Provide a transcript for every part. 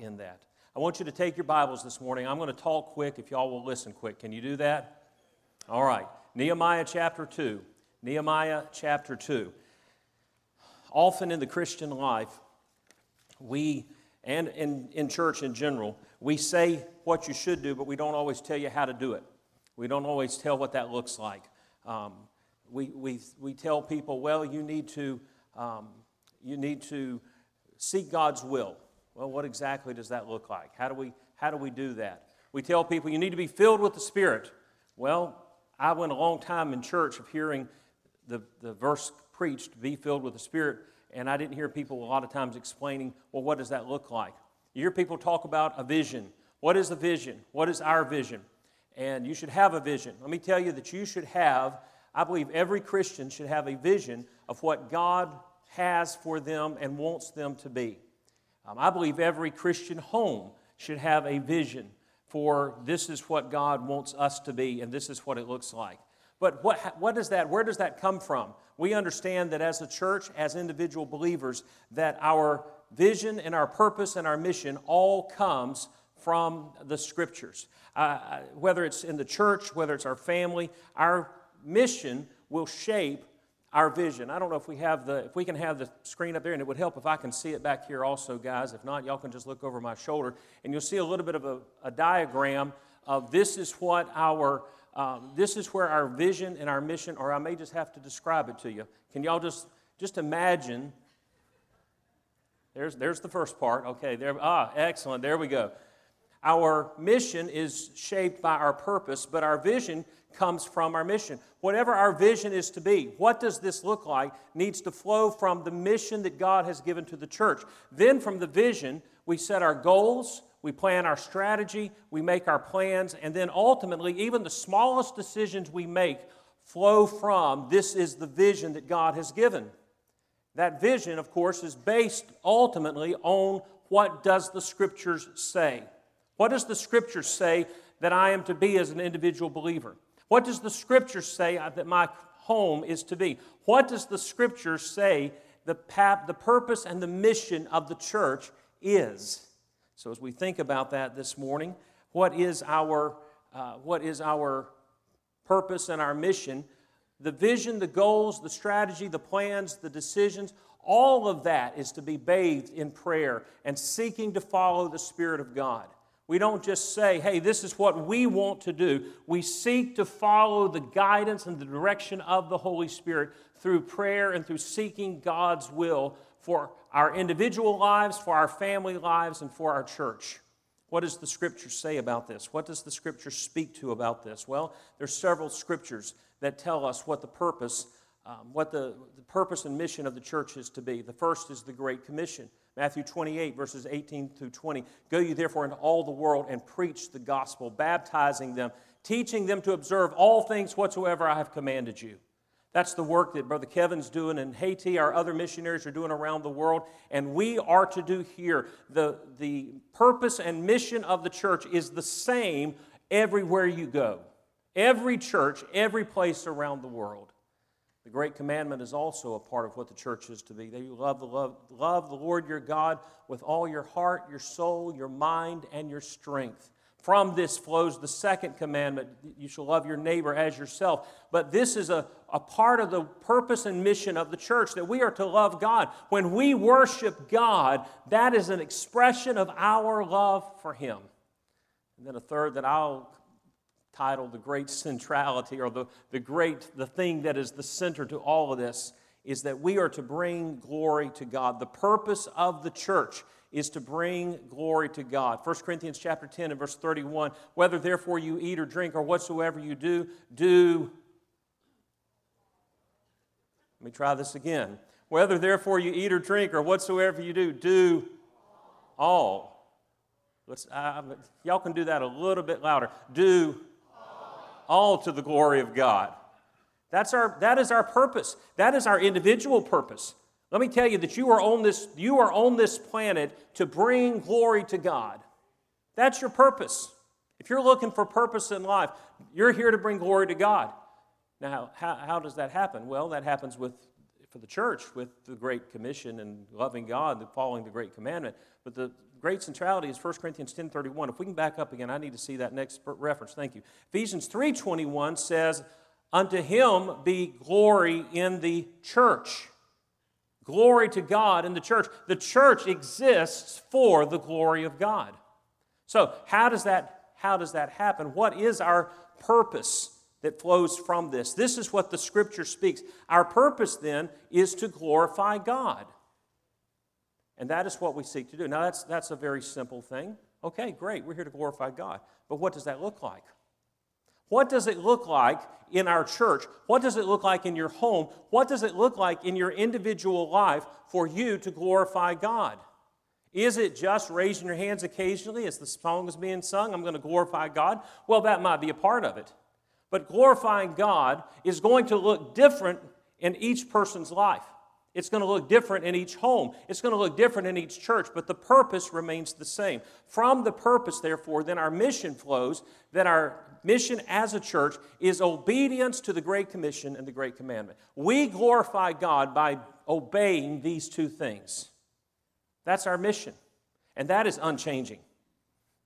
in that. I want you to take your Bibles this morning. I'm going to talk quick if y'all will listen quick. Can you do that? All right. Nehemiah chapter 2. Nehemiah chapter 2. Often in the Christian life, we, and in, in church in general, we say what you should do, but we don't always tell you how to do it. We don't always tell what that looks like. Um, we, we, we tell people, well, you need to, um, you need to seek God's will. Well, what exactly does that look like? How do we, how do, we do that? We tell people you need to be filled with the Spirit. Well, I went a long time in church of hearing the, the verse preached, be filled with the Spirit, and I didn't hear people a lot of times explaining, well, what does that look like? You hear people talk about a vision. What is a vision? What is our vision? And you should have a vision. Let me tell you that you should have, I believe every Christian should have a vision of what God has for them and wants them to be. Um, I believe every Christian home should have a vision for this is what God wants us to be and this is what it looks like. But what, what is that? Where does that come from? We understand that as a church, as individual believers, that our vision and our purpose and our mission all comes from the scriptures. Uh, whether it's in the church, whether it's our family, our mission will shape our vision. I don't know if we have the if we can have the screen up there, and it would help if I can see it back here also, guys. If not, y'all can just look over my shoulder, and you'll see a little bit of a, a diagram of this is what our um, this is where our vision and our mission, or I may just have to describe it to you. Can y'all just just imagine? There's there's the first part. Okay, there. Ah, excellent. There we go. Our mission is shaped by our purpose, but our vision comes from our mission. Whatever our vision is to be, what does this look like, needs to flow from the mission that God has given to the church. Then, from the vision, we set our goals, we plan our strategy, we make our plans, and then ultimately, even the smallest decisions we make flow from this is the vision that God has given. That vision, of course, is based ultimately on what does the scriptures say. What does the scripture say that I am to be as an individual believer? What does the scripture say that my home is to be? What does the scripture say the, pap, the purpose and the mission of the church is? So, as we think about that this morning, what is our, uh, what is our purpose and our mission? The vision, the goals, the strategy, the plans, the decisions, all of that is to be bathed in prayer and seeking to follow the Spirit of God. We don't just say, hey, this is what we want to do. We seek to follow the guidance and the direction of the Holy Spirit through prayer and through seeking God's will for our individual lives, for our family lives, and for our church. What does the scripture say about this? What does the scripture speak to about this? Well, there's several scriptures that tell us what the purpose, um, what the, the purpose and mission of the church is to be. The first is the Great Commission. Matthew 28, verses 18 through 20. Go you therefore into all the world and preach the gospel, baptizing them, teaching them to observe all things whatsoever I have commanded you. That's the work that Brother Kevin's doing in Haiti, our other missionaries are doing around the world, and we are to do here. The, the purpose and mission of the church is the same everywhere you go. Every church, every place around the world. The great commandment is also a part of what the church is to be. That you love the, love, love the Lord your God with all your heart, your soul, your mind, and your strength. From this flows the second commandment you shall love your neighbor as yourself. But this is a, a part of the purpose and mission of the church that we are to love God. When we worship God, that is an expression of our love for Him. And then a third that I'll titled The Great Centrality, or the, the great, the thing that is the center to all of this, is that we are to bring glory to God. The purpose of the church is to bring glory to God. 1 Corinthians chapter 10 and verse 31, whether therefore you eat or drink or whatsoever you do, do. Let me try this again. Whether therefore you eat or drink or whatsoever you do, do all. Let's, y'all can do that a little bit louder. Do all to the glory of God. That's our, that is our purpose. That is our individual purpose. Let me tell you that you are on this, you are on this planet to bring glory to God. That's your purpose. If you're looking for purpose in life, you're here to bring glory to God. Now, how, how does that happen? Well, that happens with for the church with the Great Commission and loving God and following the Great Commandment. But the, great centrality is 1 Corinthians 10.31. If we can back up again, I need to see that next reference. Thank you. Ephesians 3.21 says, Unto him be glory in the church. Glory to God in the church. The church exists for the glory of God. So, how does that, how does that happen? What is our purpose that flows from this? This is what the scripture speaks. Our purpose then is to glorify God. And that is what we seek to do. Now, that's, that's a very simple thing. Okay, great, we're here to glorify God. But what does that look like? What does it look like in our church? What does it look like in your home? What does it look like in your individual life for you to glorify God? Is it just raising your hands occasionally as the song is being sung? I'm going to glorify God. Well, that might be a part of it. But glorifying God is going to look different in each person's life. It's going to look different in each home. It's going to look different in each church, but the purpose remains the same. From the purpose, therefore, then our mission flows, that our mission as a church is obedience to the Great Commission and the Great Commandment. We glorify God by obeying these two things. That's our mission, and that is unchanging.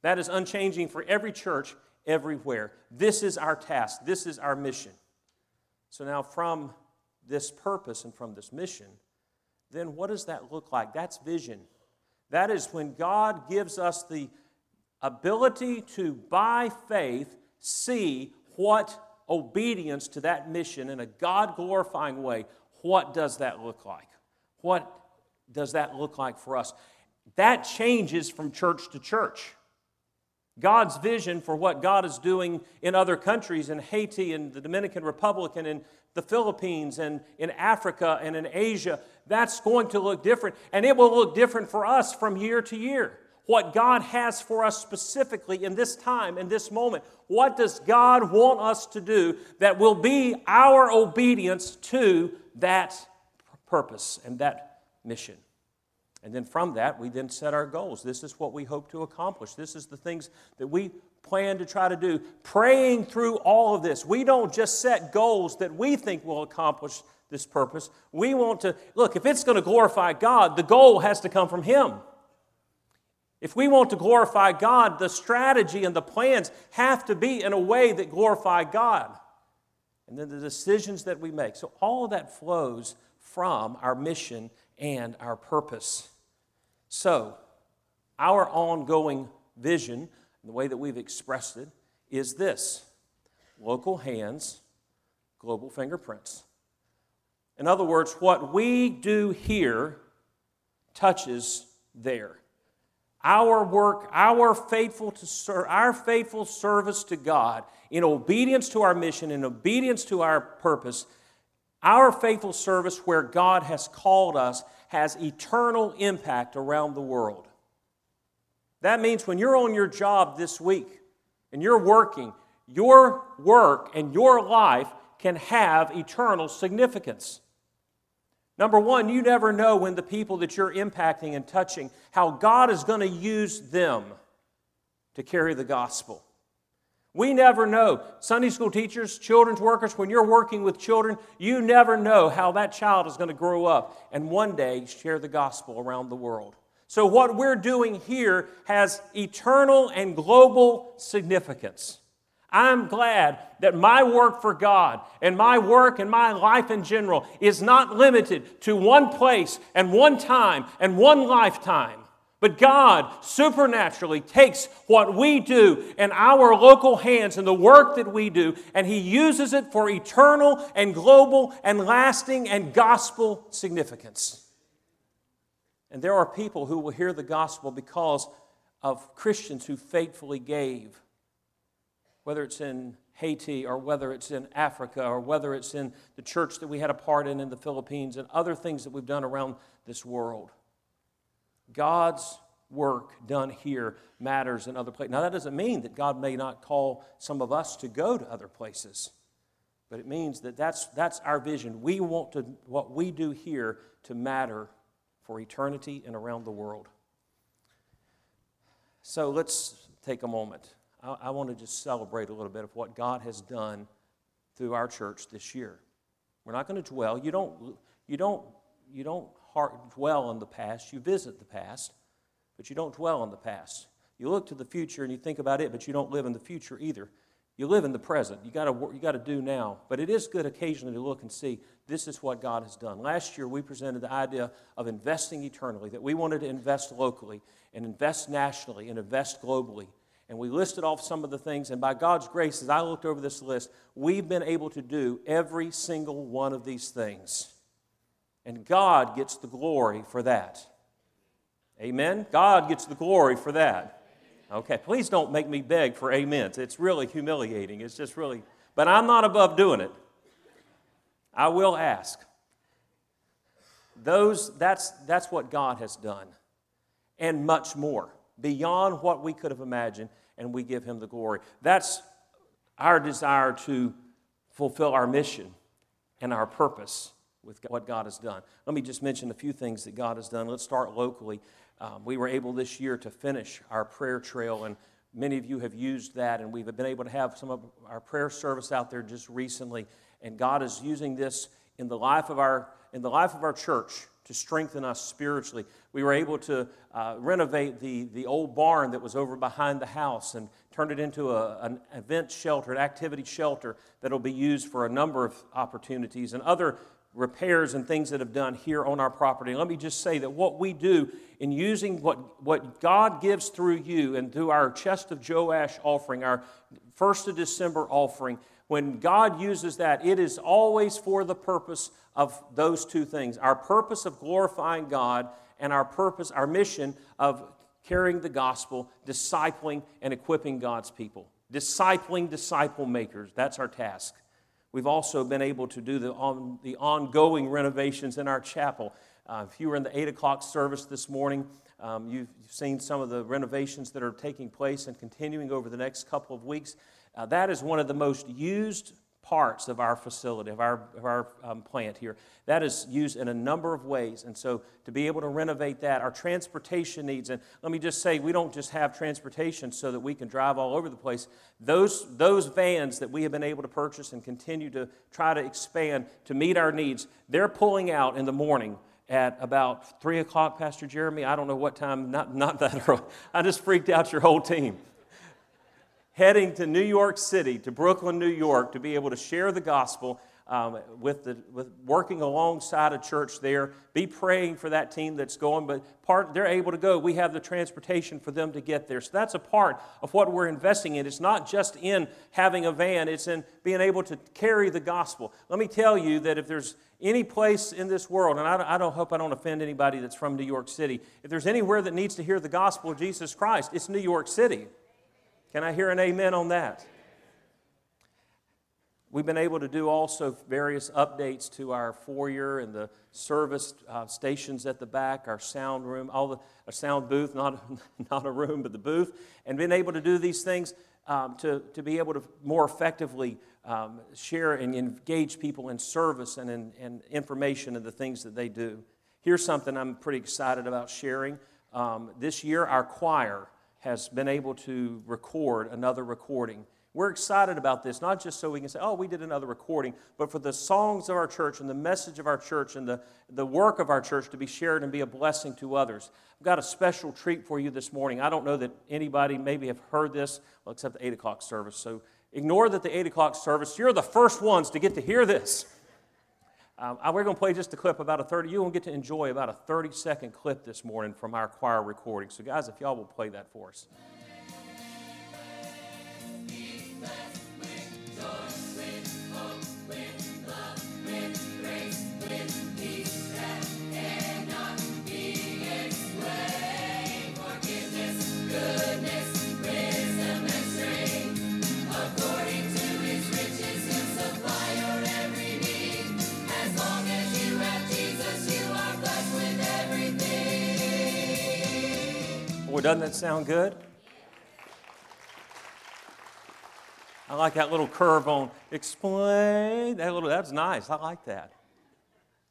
That is unchanging for every church everywhere. This is our task, this is our mission. So now, from this purpose and from this mission, then what does that look like? That's vision. That is when God gives us the ability to, by faith, see what obedience to that mission in a God glorifying way, what does that look like? What does that look like for us? That changes from church to church. God's vision for what God is doing in other countries, in Haiti and the Dominican Republic and in the Philippines and in Africa and in Asia, that's going to look different. And it will look different for us from year to year. What God has for us specifically in this time, in this moment. What does God want us to do that will be our obedience to that purpose and that mission? And then from that, we then set our goals. This is what we hope to accomplish. This is the things that we plan to try to do. Praying through all of this. We don't just set goals that we think will accomplish this purpose. We want to, look, if it's going to glorify God, the goal has to come from Him. If we want to glorify God, the strategy and the plans have to be in a way that glorify God. And then the decisions that we make. So all of that flows from our mission and our purpose. So, our ongoing vision, the way that we've expressed it, is this local hands, global fingerprints. In other words, what we do here touches there. Our work, our faithful to serve, our faithful service to God in obedience to our mission, in obedience to our purpose, our faithful service where God has called us has eternal impact around the world. That means when you're on your job this week and you're working, your work and your life can have eternal significance. Number one, you never know when the people that you're impacting and touching, how God is going to use them to carry the gospel. We never know. Sunday school teachers, children's workers, when you're working with children, you never know how that child is going to grow up and one day share the gospel around the world. So, what we're doing here has eternal and global significance. I'm glad that my work for God and my work and my life in general is not limited to one place and one time and one lifetime. But God supernaturally takes what we do in our local hands and the work that we do, and He uses it for eternal and global and lasting and gospel significance. And there are people who will hear the gospel because of Christians who faithfully gave, whether it's in Haiti or whether it's in Africa or whether it's in the church that we had a part in in the Philippines and other things that we've done around this world. God's work done here matters in other places. Now, that doesn't mean that God may not call some of us to go to other places, but it means that that's, that's our vision. We want to, what we do here to matter for eternity and around the world. So let's take a moment. I, I want to just celebrate a little bit of what God has done through our church this year. We're not going to dwell. You don't, you don't, you don't dwell on the past, you visit the past. but you don't dwell on the past. You look to the future and you think about it, but you don't live in the future either. You live in the present. You got to you got to do now. But it is good occasionally to look and see this is what God has done. Last year we presented the idea of investing eternally, that we wanted to invest locally and invest nationally and invest globally. And we listed off some of the things, and by God's grace, as I looked over this list, we've been able to do every single one of these things. And God gets the glory for that. Amen? God gets the glory for that. Okay, please don't make me beg for amens. It's really humiliating. It's just really, but I'm not above doing it. I will ask. Those, that's, that's what God has done, and much more, beyond what we could have imagined, and we give Him the glory. That's our desire to fulfill our mission and our purpose with what God has done. Let me just mention a few things that God has done. Let's start locally. Um, we were able this year to finish our prayer trail, and many of you have used that, and we've been able to have some of our prayer service out there just recently. And God is using this in the life of our in the life of our church to strengthen us spiritually. We were able to uh, renovate the, the old barn that was over behind the house and turn it into a, an event shelter, an activity shelter that will be used for a number of opportunities and other repairs and things that have done here on our property. Let me just say that what we do in using what, what God gives through you and through our chest of Joash offering, our first of December offering, when God uses that, it is always for the purpose of those two things our purpose of glorifying God and our purpose, our mission of carrying the gospel, discipling, and equipping God's people. Discipling disciple makers, that's our task. We've also been able to do the, on, the ongoing renovations in our chapel. Uh, if you were in the 8 o'clock service this morning, um, you've seen some of the renovations that are taking place and continuing over the next couple of weeks. Uh, that is one of the most used parts of our facility, of our, of our um, plant here. That is used in a number of ways. And so to be able to renovate that, our transportation needs, and let me just say, we don't just have transportation so that we can drive all over the place. Those, those vans that we have been able to purchase and continue to try to expand to meet our needs, they're pulling out in the morning at about 3 o'clock, Pastor Jeremy. I don't know what time, not, not that early. I just freaked out your whole team heading to New York City, to Brooklyn, New York, to be able to share the gospel um, with, the, with working alongside a church there. Be praying for that team that's going, but part they're able to go. We have the transportation for them to get there. So that's a part of what we're investing in. It's not just in having a van, it's in being able to carry the gospel. Let me tell you that if there's any place in this world, and I, I don't hope I don't offend anybody that's from New York City, if there's anywhere that needs to hear the gospel of Jesus Christ, it's New York City. Can I hear an amen on that? We've been able to do also various updates to our foyer and the service uh, stations at the back, our sound room, all the a sound booth, not, not a room, but the booth, and been able to do these things um, to, to be able to more effectively um, share and engage people in service and in, in information and the things that they do. Here's something I'm pretty excited about sharing. Um, this year, our choir has been able to record another recording. We're excited about this, not just so we can say, oh, we did another recording, but for the songs of our church and the message of our church and the, the work of our church to be shared and be a blessing to others. I've got a special treat for you this morning. I don't know that anybody maybe have heard this, well, except the 8 o'clock service. So ignore that the 8 o'clock service, you're the first ones to get to hear this. Um, we're going to play just a clip about a 30. You will get to enjoy about a 30 second clip this morning from our choir recording. So, guys, if y'all will play that for us. Doesn't that sound good? I like that little curve on explain. That little that's nice. I like that.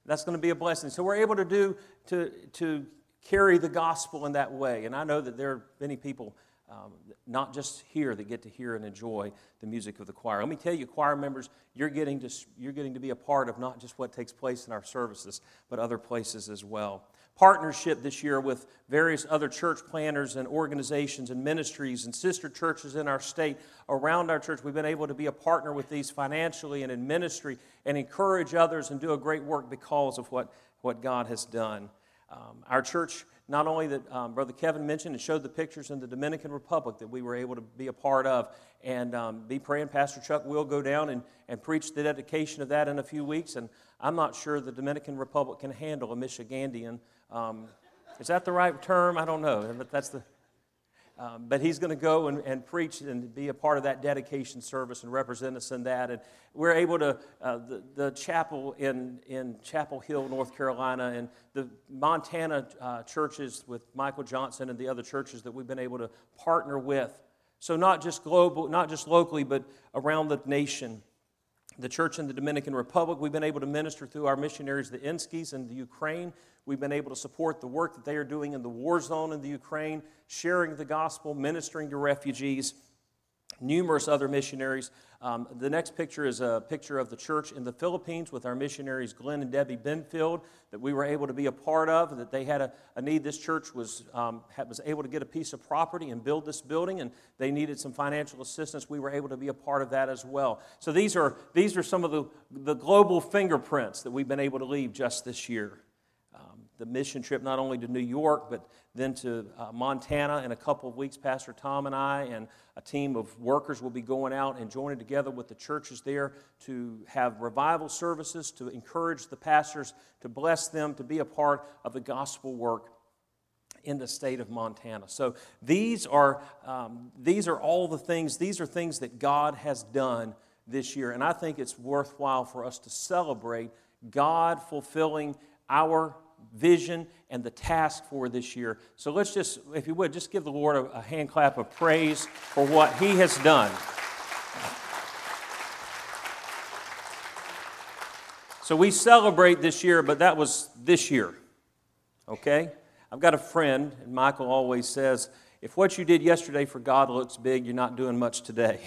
That's going to be a blessing. So we're able to do to to carry the gospel in that way. And I know that there are many people, um, not just here, that get to hear and enjoy the music of the choir. Let me tell you, choir members, you're getting to you're getting to be a part of not just what takes place in our services, but other places as well. Partnership this year with various other church planners and organizations and ministries and sister churches in our state around our church. We've been able to be a partner with these financially and in ministry and encourage others and do a great work because of what, what God has done. Um, our church, not only that um, Brother Kevin mentioned and showed the pictures in the Dominican Republic that we were able to be a part of, and um, be praying. Pastor Chuck will go down and, and preach the dedication of that in a few weeks. And I'm not sure the Dominican Republic can handle a Michigandian. Um, is that the right term? I don't know. But that's the. Um, but he's going to go and, and, preach and be a part of that dedication service and represent us in that. And we're able to, uh, the, the, chapel in, in Chapel Hill, North Carolina, and the Montana uh, churches with Michael Johnson and the other churches that we've been able to partner with. So, not just global, not just locally, but around the nation the church in the Dominican Republic. We've been able to minister through our missionaries, the Inskis in the Ukraine. We've been able to support the work that they are doing in the war zone in the Ukraine, sharing the gospel, ministering to refugees numerous other missionaries. Um, the next picture is a picture of the church in the Philippines with our missionaries Glenn and Debbie Benfield that we were able to be a part of. That they had a, a need. This church was um, had, was able to get a piece of property and build this building, and they needed some financial assistance. We were able to be a part of that as well. So these are these are some of the the global fingerprints that we've been able to leave just this year the mission trip not only to New York, but then to uh, Montana in a couple of weeks. Pastor Tom and I and a team of workers will be going out and joining together with the churches there to have revival services, to encourage the pastors, to bless them, to be a part of the gospel work in the state of Montana. So these are, um, these are all the things, these are things that God has done this year. And I think it's worthwhile for us to celebrate God fulfilling our vision and the task for this year. So let's just, if you would, just give the Lord a, a hand clap of praise for what He has done. So we celebrate this year, but that was this year. Okay? I've got a friend, and Michael always says, if what you did yesterday for God looks big, you're not doing much today.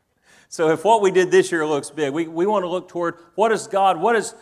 so if what we did this year looks big, we, we want to look toward what is God, what is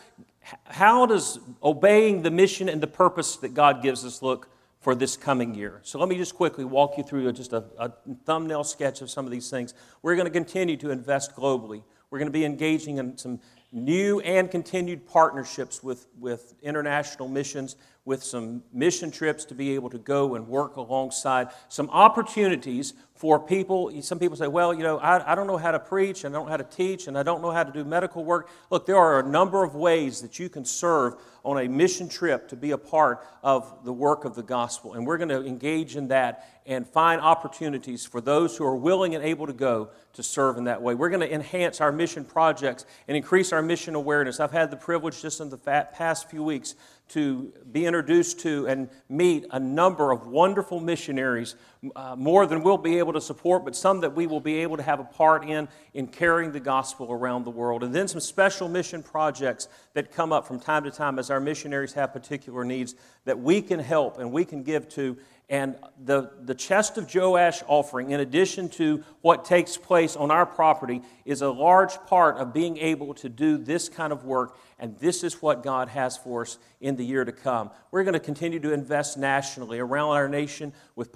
how does obeying the mission and the purpose that God gives us look for this coming year? So let me just quickly walk you through just a, a thumbnail sketch of some of these things. We're going to continue to invest globally. We're going to be engaging in some new and continued partnerships with, with international missions, with some mission trips to be able to go and work alongside, some opportunities for people. Some people say, well, you know, I, I don't know how to preach, and I don't know how to teach, and I don't know how to do medical work. Look, there are a number of ways that you can serve on a mission trip to be a part of the work of the gospel. And we're going to engage in that and find opportunities for those who are willing and able to go to serve in that way. We're going to enhance our mission projects and increase our mission awareness. I've had the privilege just in the past few weeks to be introduced to and meet a number of wonderful missionaries, uh, more than we'll be able to support, but some that we will be able to have a part in in carrying the gospel around the world. And then some special mission projects that come up from time to time as our missionaries have particular needs that we can help and we can give to and the, the chest of Joash offering, in addition to what takes place on our property, is a large part of being able to do this kind of work. And this is what God has for us in the year to come. We're going to continue to invest nationally around our nation with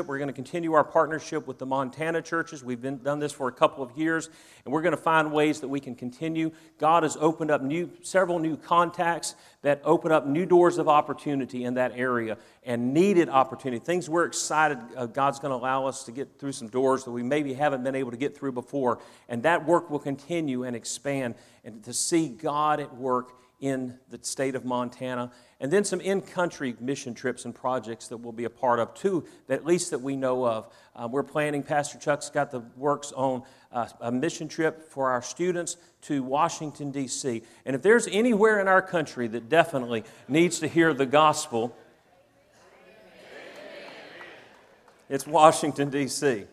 partnership. We're going to continue our partnership with the Montana churches. We've been, done this for a couple of years, and we're going to find ways that we can continue. God has opened up new, several new contacts that open up new doors of opportunity in that area and needed opportunity. Things we're excited uh, God's going to allow us to get through some doors that we maybe haven't been able to get through before. And that work will continue and expand and to see God at work in the state of Montana. And then some in country mission trips and projects that we'll be a part of, too, that at least that we know of. Uh, we're planning, Pastor Chuck's got the works on uh, a mission trip for our students to Washington, D.C. And if there's anywhere in our country that definitely needs to hear the gospel, it's Washington, D.C.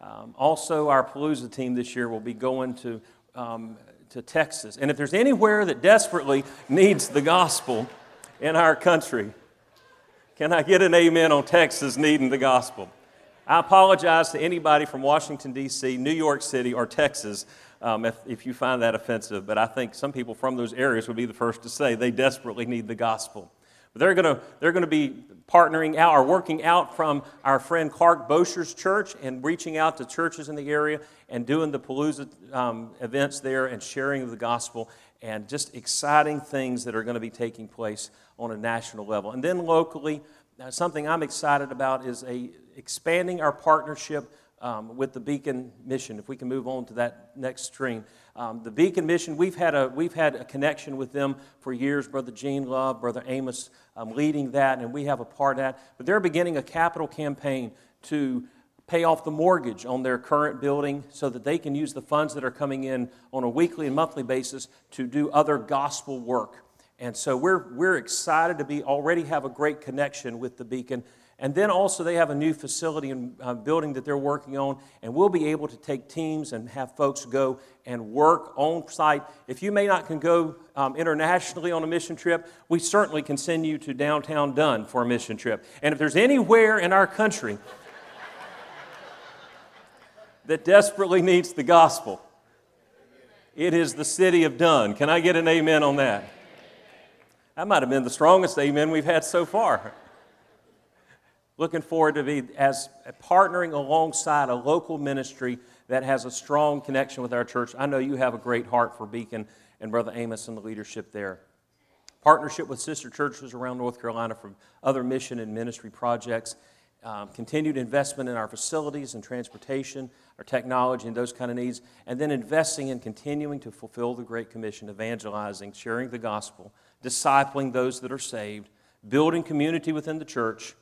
Um, also, our Palooza team this year will be going to um, to Texas. And if there's anywhere that desperately needs the gospel in our country, can I get an amen on Texas needing the gospel? I apologize to anybody from Washington, D.C., New York City, or Texas um, if, if you find that offensive, but I think some people from those areas would be the first to say they desperately need the gospel. They're going to, they're going to be partnering out or working out from our friend Clark Bosher's church and reaching out to churches in the area and doing the Palooza um, events there and sharing the gospel and just exciting things that are going to be taking place on a national level. And then locally, uh, something I'm excited about is a, expanding our partnership um, with the Beacon Mission. If we can move on to that next screen. Um, the Beacon Mission, we've had, a, we've had a connection with them for years. Brother Gene Love, Brother Amos um, leading that, and we have a part of that. But they're beginning a capital campaign to pay off the mortgage on their current building so that they can use the funds that are coming in on a weekly and monthly basis to do other gospel work. And so we're, we're excited to be already have a great connection with the Beacon. And then also, they have a new facility and uh, building that they're working on, and we'll be able to take teams and have folks go and work on site. If you may not can go um, internationally on a mission trip, we certainly can send you to downtown Dunn for a mission trip. And if there's anywhere in our country that desperately needs the gospel, it is the city of Dunn. Can I get an amen on that? That might have been the strongest amen we've had so far looking forward to be as partnering alongside a local ministry that has a strong connection with our church. I know you have a great heart for Beacon and Brother Amos and the leadership there. Partnership with sister churches around North Carolina for other mission and ministry projects. Um, continued investment in our facilities and transportation, our technology, and those kind of needs. And then investing in continuing to fulfill the Great Commission, evangelizing, sharing the gospel, discipling those that are saved, building community within the church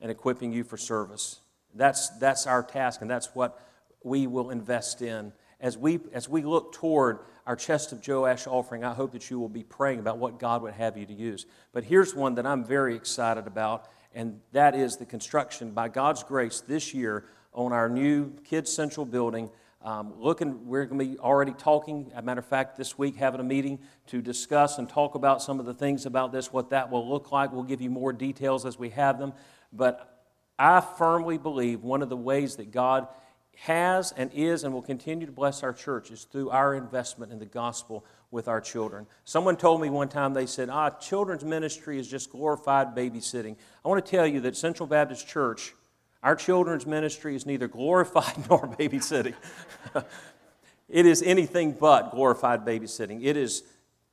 and equipping you for service. That's, that's our task, and that's what we will invest in. As we, as we look toward our chest of Joash offering, I hope that you will be praying about what God would have you to use. But here's one that I'm very excited about, and that is the construction, by God's grace, this year on our new Kids Central building. Um, looking, we're going to be already talking. As a matter of fact, this week having a meeting to discuss and talk about some of the things about this, what that will look like. We'll give you more details as we have them. But I firmly believe one of the ways that God has and is and will continue to bless our church is through our investment in the gospel with our children. Someone told me one time, they said, ah, children's ministry is just glorified babysitting. I want to tell you that Central Baptist Church, our children's ministry is neither glorified nor babysitting. it is anything but glorified babysitting. It is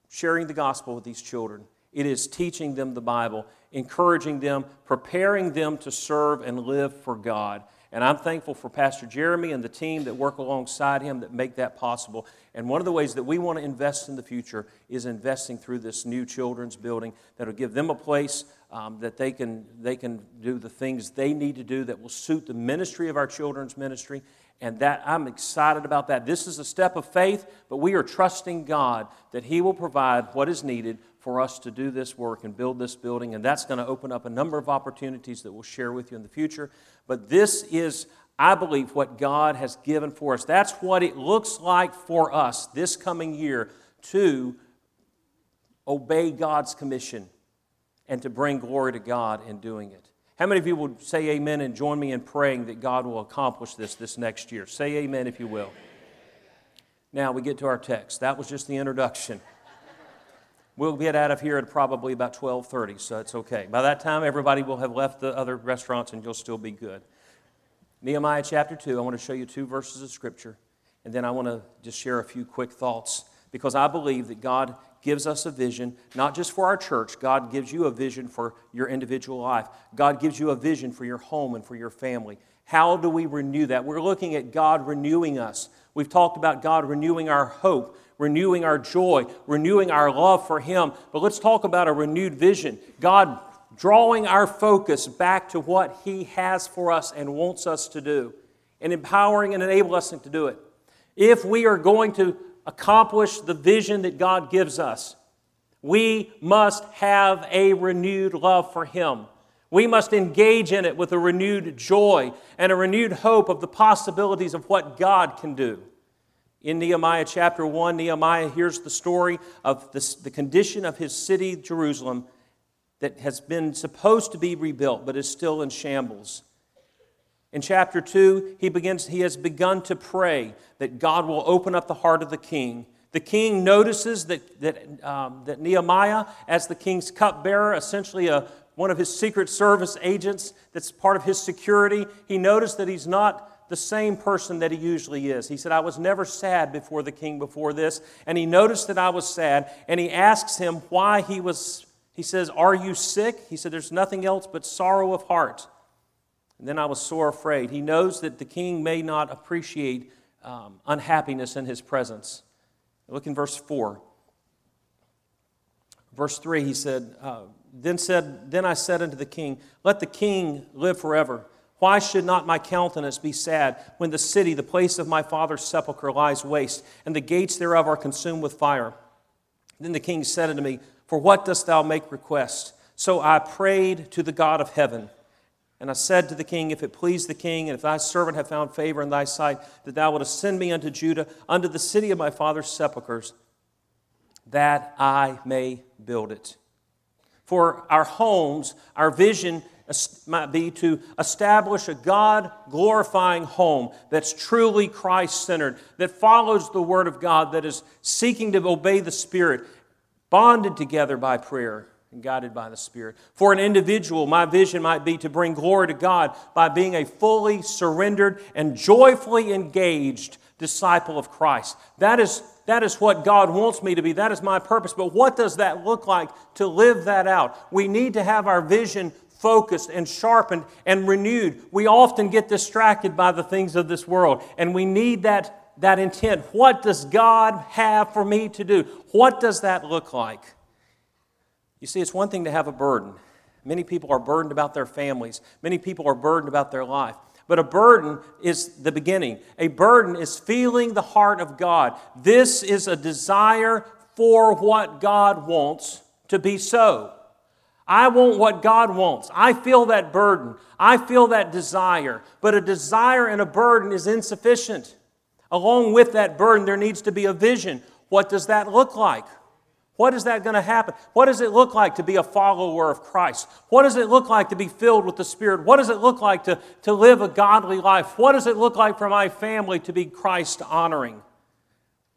sharing the gospel with these children, it is teaching them the Bible, encouraging them, preparing them to serve and live for God. And I'm thankful for Pastor Jeremy and the team that work alongside him that make that possible. And one of the ways that we want to invest in the future is investing through this new children's building that will give them a place um, that they can, they can do the things they need to do that will suit the ministry of our children's ministry and that I'm excited about that. This is a step of faith, but we are trusting God that He will provide what is needed for us to do this work and build this building. And that's going to open up a number of opportunities that we'll share with you in the future. But this is, I believe, what God has given for us. That's what it looks like for us this coming year to obey God's commission and to bring glory to God in doing it. How many of you will say amen and join me in praying that God will accomplish this this next year? Say amen if you will. Now we get to our text. That was just the introduction. We'll get out of here at probably about 12:30, so it's okay. By that time everybody will have left the other restaurants and you'll still be good. Nehemiah chapter 2, I want to show you two verses of scripture and then I want to just share a few quick thoughts because I believe that God gives us a vision, not just for our church. God gives you a vision for your individual life. God gives you a vision for your home and for your family. How do we renew that? We're looking at God renewing us. We've talked about God renewing our hope, renewing our joy, renewing our love for Him. But let's talk about a renewed vision. God drawing our focus back to what He has for us and wants us to do, and empowering and enabling us to do it. If we are going to accomplish the vision that God gives us, we must have a renewed love for Him. We must engage in it with a renewed joy and a renewed hope of the possibilities of what God can do. In Nehemiah chapter 1, Nehemiah hears the story of the, the condition of his city, Jerusalem, that has been supposed to be rebuilt but is still in shambles. In chapter 2, he, begins, he has begun to pray that God will open up the heart of the king, The king notices that, that, um, that Nehemiah, as the king's cupbearer, essentially a, one of his secret service agents that's part of his security, he noticed that he's not the same person that he usually is. He said, I was never sad before the king before this. And he noticed that I was sad, and he asks him why he was. He says, Are you sick? He said, There's nothing else but sorrow of heart. And then I was sore afraid. He knows that the king may not appreciate um, unhappiness in his presence. Look in verse 4. Verse 3, he said, uh, then, said, then I said unto the king, Let the king live forever. Why should not my countenance be sad when the city, the place of my father's sepulchre, lies waste, and the gates thereof are consumed with fire? Then the king said unto me, For what dost thou make request? So I prayed to the God of heaven. And I said to the king, If it please the king, and if thy servant have found favor in thy sight, that thou wouldst send me unto Judah, unto the city of my father's sepulchres, that I may build it. For our homes, our vision might be to establish a God glorifying home that's truly Christ centered, that follows the Word of God, that is seeking to obey the Spirit, bonded together by prayer and guided by the Spirit. For an individual, my vision might be to bring glory to God by being a fully surrendered and joyfully engaged disciple of Christ. That is, that is what God wants me to be. That is my purpose. But what does that look like to live that out? We need to have our vision focused and sharpened and renewed. We often get distracted by the things of this world, and we need that, that intent. What does God have for me to do? What does that look like? You see, it's one thing to have a burden. Many people are burdened about their families, many people are burdened about their life. But a burden is the beginning. A burden is feeling the heart of God. This is a desire for what God wants to be so. I want what God wants. I feel that burden. I feel that desire. But a desire and a burden is insufficient. Along with that burden, there needs to be a vision. What does that look like? What is that going to happen? What does it look like to be a follower of Christ? What does it look like to be filled with the Spirit? What does it look like to, to live a godly life? What does it look like for my family to be Christ honoring?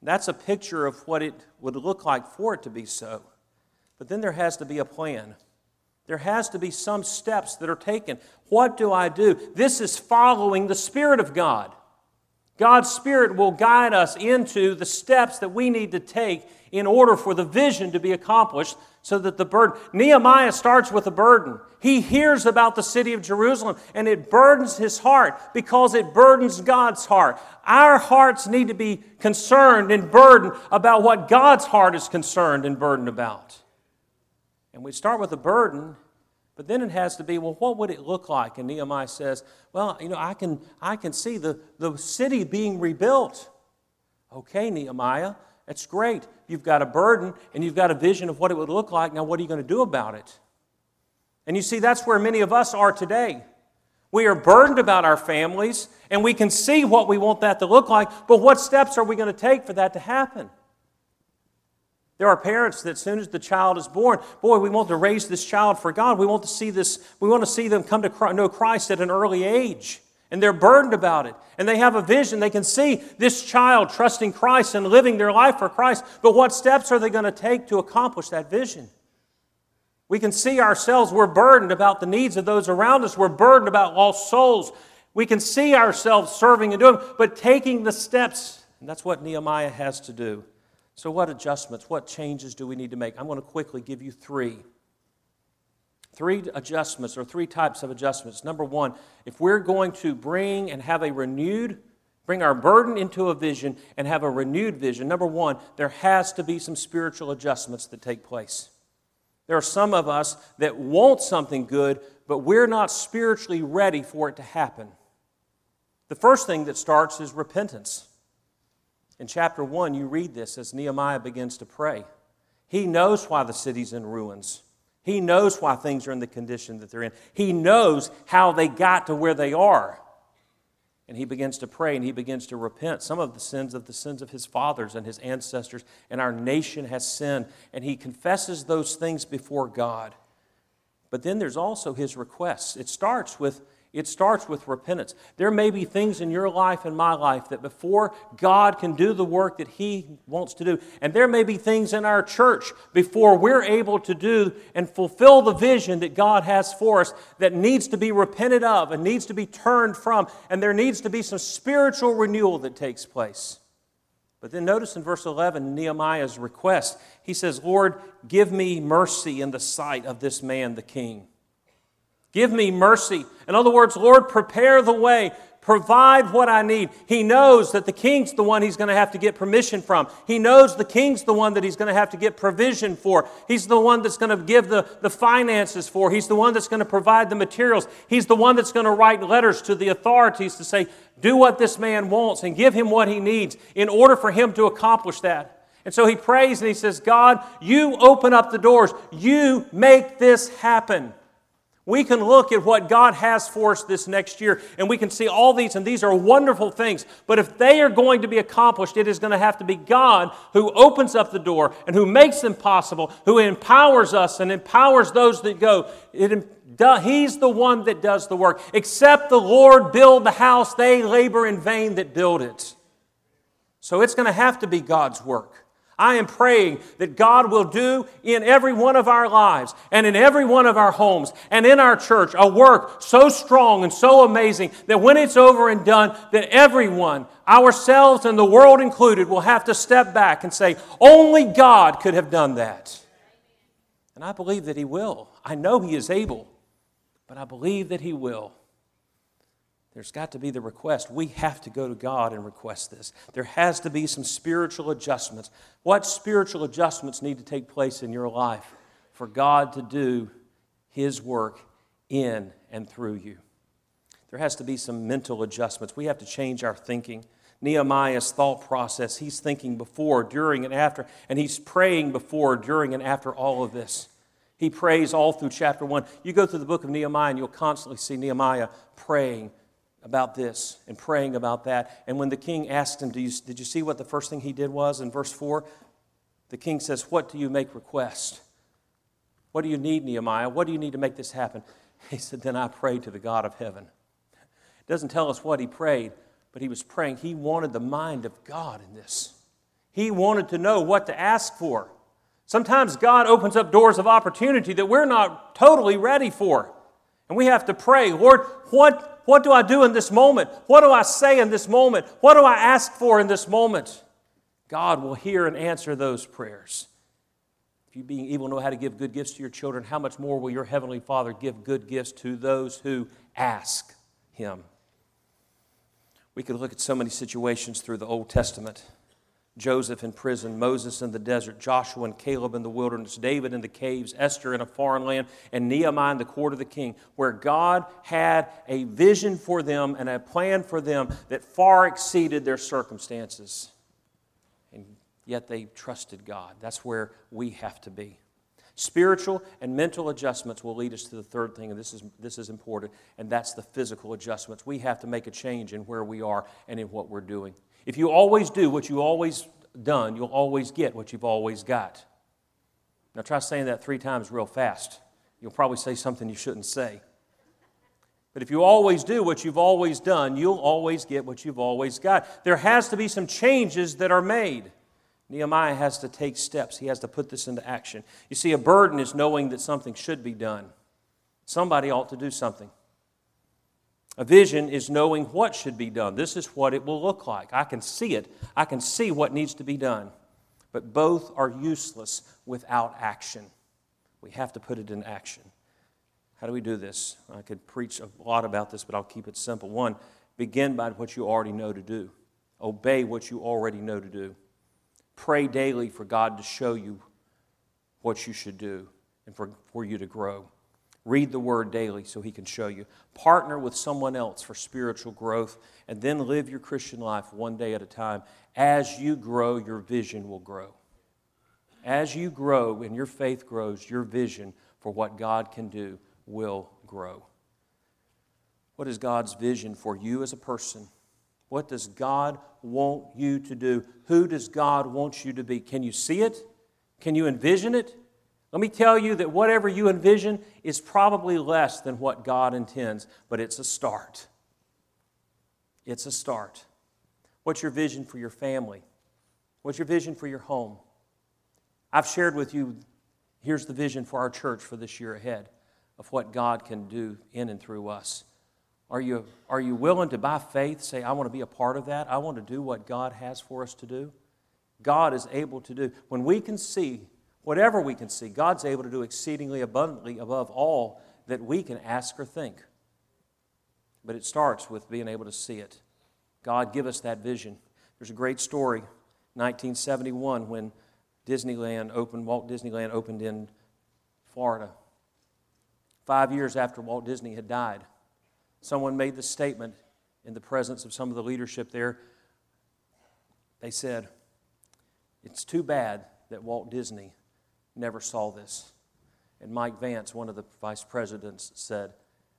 That's a picture of what it would look like for it to be so. But then there has to be a plan. There has to be some steps that are taken. What do I do? This is following the Spirit of God. God's Spirit will guide us into the steps that we need to take in order for the vision to be accomplished so that the burden Nehemiah starts with a burden. He hears about the city of Jerusalem and it burdens his heart because it burdens God's heart. Our hearts need to be concerned and burdened about what God's heart is concerned and burdened about. And we start with a burden, but then it has to be, well, what would it look like? And Nehemiah says, well, you know, I can, I can see the, the city being rebuilt. Okay, Nehemiah, that's great. You've got a burden and you've got a vision of what it would look like. Now, what are you going to do about it? And you see, that's where many of us are today. We are burdened about our families and we can see what we want that to look like, but what steps are we going to take for that to happen? There are parents that as soon as the child is born, boy, we want to raise this child for God. We want to see this, we want to see them come to know Christ at an early age. And they're burdened about it. And they have a vision. They can see this child trusting Christ and living their life for Christ. But what steps are they going to take to accomplish that vision? We can see ourselves, we're burdened about the needs of those around us. We're burdened about lost souls. We can see ourselves serving and doing, but taking the steps. And that's what Nehemiah has to do. So, what adjustments, what changes do we need to make? I'm going to quickly give you three. Three adjustments or three types of adjustments. Number one, if we're going to bring and have a renewed, bring our burden into a vision and have a renewed vision, number one, there has to be some spiritual adjustments that take place. There are some of us that want something good, but we're not spiritually ready for it to happen. The first thing that starts is repentance. In chapter 1, you read this as Nehemiah begins to pray. He knows why the city's in ruins. He knows why things are in the condition that they're in. He knows how they got to where they are. And he begins to pray and he begins to repent. Some of the sins of the sins of his fathers and his ancestors, and our nation has sinned. And he confesses those things before God. But then there's also his requests. It starts with It starts with repentance. There may be things in your life and my life that before God can do the work that He wants to do, and there may be things in our church before we're able to do and fulfill the vision that God has for us that needs to be repented of and needs to be turned from, and there needs to be some spiritual renewal that takes place. But then notice in verse 11 Nehemiah's request. He says, Lord, give me mercy in the sight of this man, the king. Give me mercy. In other words, Lord, prepare the way. Provide what I need. He knows that the king's the one he's going to have to get permission from. He knows the king's the one that he's going to have to get provision for. He's the one that's going to give the, the finances for. He's the one that's going to provide the materials. He's the one that's going to write letters to the authorities to say, do what this man wants and give him what he needs in order for him to accomplish that. And so he prays and he says, God, you open up the doors. You make this happen. We can look at what God has for us this next year and we can see all these, and these are wonderful things. But if they are going to be accomplished, it is going to have to be God who opens up the door and who makes them possible, who empowers us and empowers those that go. It, he's the one that does the work. Except the Lord build the house, they labor in vain that build it. So it's going to have to be God's work. I am praying that God will do in every one of our lives and in every one of our homes and in our church a work so strong and so amazing that when it's over and done, that everyone, ourselves and the world included, will have to step back and say, Only God could have done that. And I believe that He will. I know He is able, but I believe that He will. There's got to be the request. We have to go to God and request this. There has to be some spiritual adjustments. What spiritual adjustments need to take place in your life for God to do His work in and through you? There has to be some mental adjustments. We have to change our thinking. Nehemiah's thought process, he's thinking before, during, and after, and he's praying before, during, and after all of this. He prays all through chapter 1. You go through the book of Nehemiah, and you'll constantly see Nehemiah praying about this and praying about that. And when the king asked him, you, Did you see what the first thing he did was in verse 4? The king says, What do you make request? What do you need, Nehemiah? What do you need to make this happen? He said, Then I prayed to the God of heaven. It doesn't tell us what he prayed, but he was praying. He wanted the mind of God in this. He wanted to know what to ask for. Sometimes God opens up doors of opportunity that we're not totally ready for. And we have to pray, Lord, what what do I do in this moment? What do I say in this moment? What do I ask for in this moment? God will hear and answer those prayers. If you, being evil, know how to give good gifts to your children, how much more will your Heavenly Father give good gifts to those who ask Him? We could look at so many situations through the Old Testament. Joseph in prison, Moses in the desert, Joshua and Caleb in the wilderness, David in the caves, Esther in a foreign land, and Nehemiah in the court of the king, where God had a vision for them and a plan for them that far exceeded their circumstances. And yet they trusted God. That's where we have to be. Spiritual and mental adjustments will lead us to the third thing, and this is, this is important, and that's the physical adjustments. We have to make a change in where we are and in what we're doing. If you always do what you always done, you'll always get what you've always got. Now try saying that three times real fast. You'll probably say something you shouldn't say. But if you always do what you've always done, you'll always get what you've always got. There has to be some changes that are made. Nehemiah has to take steps. He has to put this into action. You see, a burden is knowing that something should be done. Somebody ought to do something. A vision is knowing what should be done. This is what it will look like. I can see it, I can see what needs to be done. But both are useless without action. We have to put it in action. How do we do this? I could preach a lot about this, but I'll keep it simple. One, begin by what you already know to do, obey what you already know to do. Pray daily for God to show you what you should do and for, for you to grow. Read the Word daily so He can show you. Partner with someone else for spiritual growth, and then live your Christian life one day at a time. As you grow, your vision will grow. As you grow and your faith grows, your vision for what God can do will grow. What is God's vision for you as a person? What does God want you to do? Who does God want you to be? Can you see it? Can you envision it? Let me tell you that whatever you envision is probably less than what God intends, but it's a start. It's a start. What's your vision for your family? What's your vision for your home? I've shared with you, here's the vision for our church for this year ahead of what God can do in and through us. Are you, are you willing to, by faith, say, I want to be a part of that? I want to do what God has for us to do? God is able to do. When we can see, whatever we can see, God's able to do exceedingly abundantly above all that we can ask or think. But it starts with being able to see it. God, give us that vision. There's a great story, 1971, when Disneyland opened, Walt Disneyland opened in Florida. Five years after Walt Disney had died, someone made the statement in the presence of some of the leadership there. They said, It's too bad that Walt Disney never saw this. And Mike Vance, one of the vice presidents, said,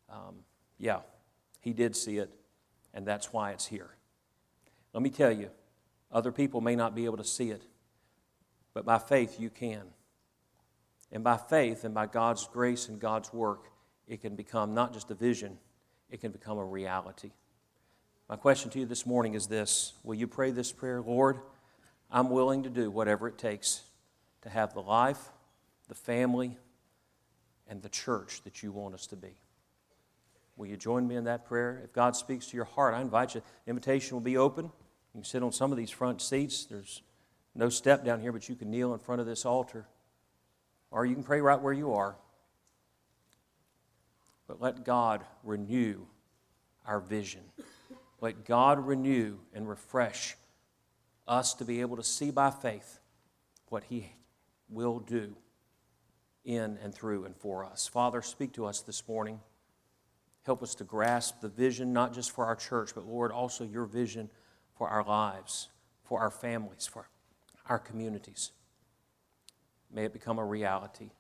um, Yeah, he did see it, and that's why it's here. Let me tell you, other people may not be able to see it, but by faith you can. And by faith and by God's grace and God's work, it can become not just a vision, it can become a reality. My question to you this morning is this Will you pray this prayer? Lord, I'm willing to do whatever it takes to have the life, the family, and the church that you want us to be. Will you join me in that prayer? If God speaks to your heart, I invite you. The invitation will be open. You can sit on some of these front seats. There's no step down here, but you can kneel in front of this altar. Or you can pray right where you are. But let God renew our vision. Let God renew and refresh us to be able to see by faith what He will do in and through and for us. Father, speak to us this morning. Help us to grasp the vision, not just for our church, but Lord, also your vision for our lives, for our families, for our communities. May it become a reality.